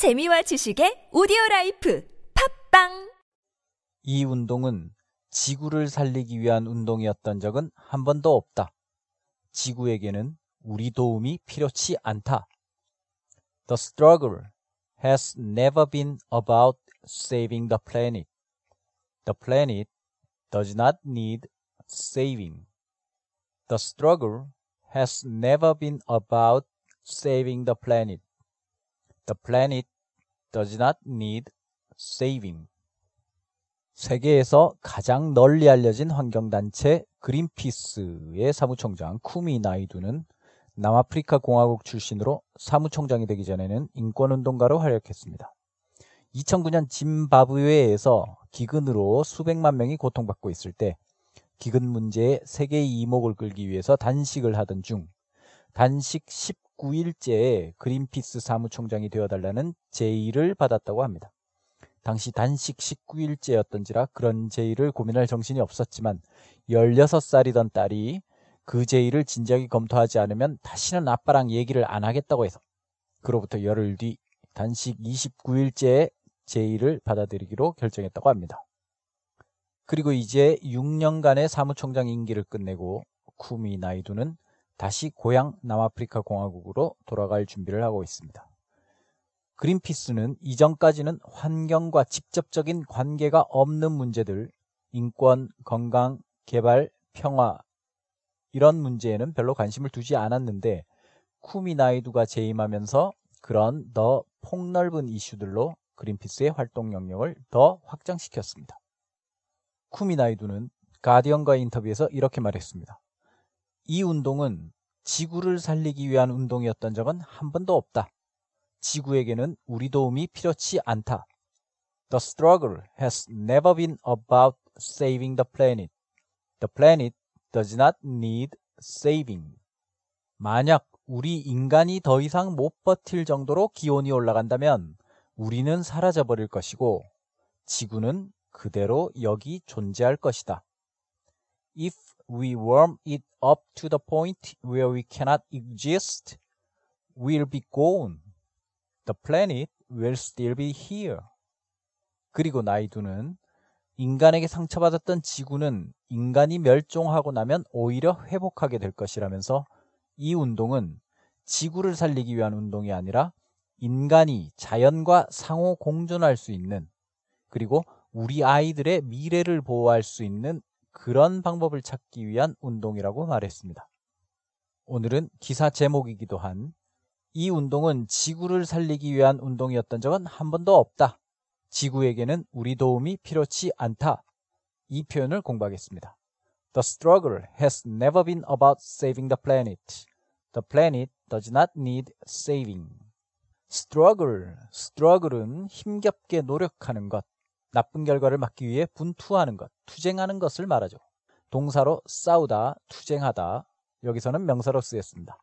재미와 지식의 오디오 라이프 팝빵 이 운동은 지구를 살리기 위한 운동이었던 적은 한 번도 없다. 지구에게는 우리 도움이 필요치 않다. The struggle has never been about saving the planet. The planet does not need saving. The struggle has never been about saving the planet. The planet does not need saving. 세계에서 가장 널리 알려진 환경단체 그린피스의 사무총장 쿠미 나이두는 남아프리카 공화국 출신으로 사무총장이 되기 전에는 인권운동가로 활약했습니다. 2009년 짐바브웨에서 기근으로 수백만 명이 고통받고 있을 때 기근 문제에 세계의 이목을 끌기 위해서 단식을 하던 중 단식 19일째에 그린피스 사무총장이 되어달라는 제의를 받았다고 합니다. 당시 단식 19일째였던지라 그런 제의를 고민할 정신이 없었지만 16살이던 딸이 그 제의를 진지하게 검토하지 않으면 다시는 아빠랑 얘기를 안 하겠다고 해서 그로부터 열흘 뒤 단식 29일째에 제의를 받아들이기로 결정했다고 합니다. 그리고 이제 6년간의 사무총장 임기를 끝내고 쿠미 나이두는 다시 고향 남아프리카 공화국으로 돌아갈 준비를 하고 있습니다. 그린피스는 이전까지는 환경과 직접적인 관계가 없는 문제들, 인권, 건강, 개발, 평화, 이런 문제에는 별로 관심을 두지 않았는데, 쿠미나이두가 재임하면서 그런 더 폭넓은 이슈들로 그린피스의 활동 영역을 더 확장시켰습니다. 쿠미나이두는 가디언과의 인터뷰에서 이렇게 말했습니다. 이 운동은 지구를 살리기 위한 운동이었던 적은 한 번도 없다. 지구에게는 우리 도움이 필요치 않다. The struggle has never been about saving the planet. The planet does not need saving. 만약 우리 인간이 더 이상 못 버틸 정도로 기온이 올라간다면 우리는 사라져 버릴 것이고 지구는 그대로 여기 존재할 것이다. If we warm it up to the point where we cannot exist, we'll be gone. The planet will still be here. 그리고 나이두는 인간에게 상처받았던 지구는 인간이 멸종하고 나면 오히려 회복하게 될 것이라면서 이 운동은 지구를 살리기 위한 운동이 아니라 인간이 자연과 상호 공존할 수 있는 그리고 우리 아이들의 미래를 보호할 수 있는 그런 방법을 찾기 위한 운동이라고 말했습니다. 오늘은 기사 제목이기도 한 이 운동은 지구를 살리기 위한 운동이었던 적은 한 번도 없다. 지구에게는 우리 도움이 필요치 않다. 이 표현을 공부하겠습니다. The struggle has never been about saving the planet. The planet does not need saving. struggle, struggle은 힘겹게 노력하는 것, 나쁜 결과를 막기 위해 분투하는 것, 투쟁하는 것을 말하죠. 동사로 싸우다, 투쟁하다, 여기서는 명사로 쓰였습니다.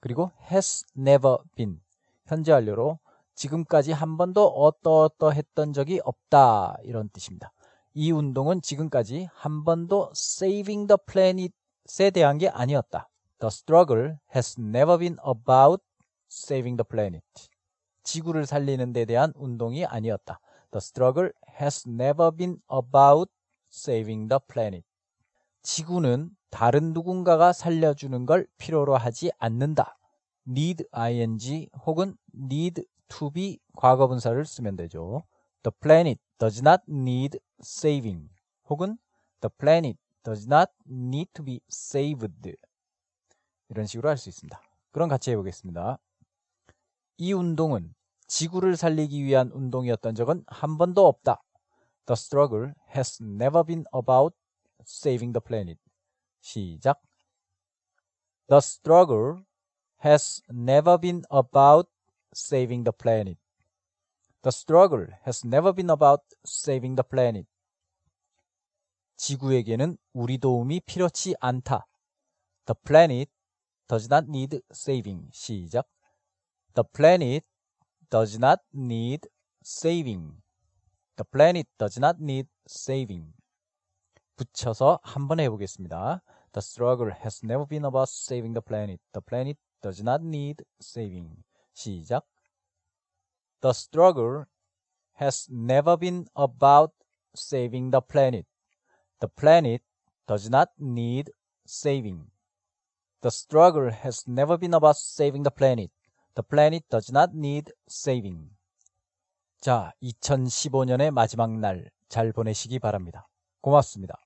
그리고 has never been, 현재 완료로 지금까지 한 번도 어떠어떠 했던 적이 없다 이런 뜻입니다. 이 운동은 지금까지 한 번도 saving the planet에 대한 게 아니었다. The struggle has never been about saving the planet. 지구를 살리는 데 대한 운동이 아니었다. The struggle has never been about saving the planet. 지구는 다른 누군가가 살려주는 걸 필요로 하지 않는다. need ing 혹은 need to be 과거분사를 쓰면 되죠. The planet does not need saving 혹은 The planet does not need to be saved 이런 식으로 할 수 있습니다. 그럼 같이 해보겠습니다. 이 운동은 지구를 살리기 위한 운동이었던 적은 한 번도 없다. The struggle has never been about saving the planet. 시작. The struggle has never been about saving the planet. The struggle has never been about saving the planet. 지구에게는 우리 도움이 필요치 않다. The planet does not need saving. 시작. The planet does not need saving. The planet does not need saving. 붙여서 한 번 해보겠습니다. The struggle has never been about saving the planet. The planet does not need saving. 시작. The struggle has never been about saving the planet. The planet does not need saving. The struggle has never been about saving the planet. The planet does not need saving. 자, 2015년의 마지막 날 잘 보내시기 바랍니다. 고맙습니다.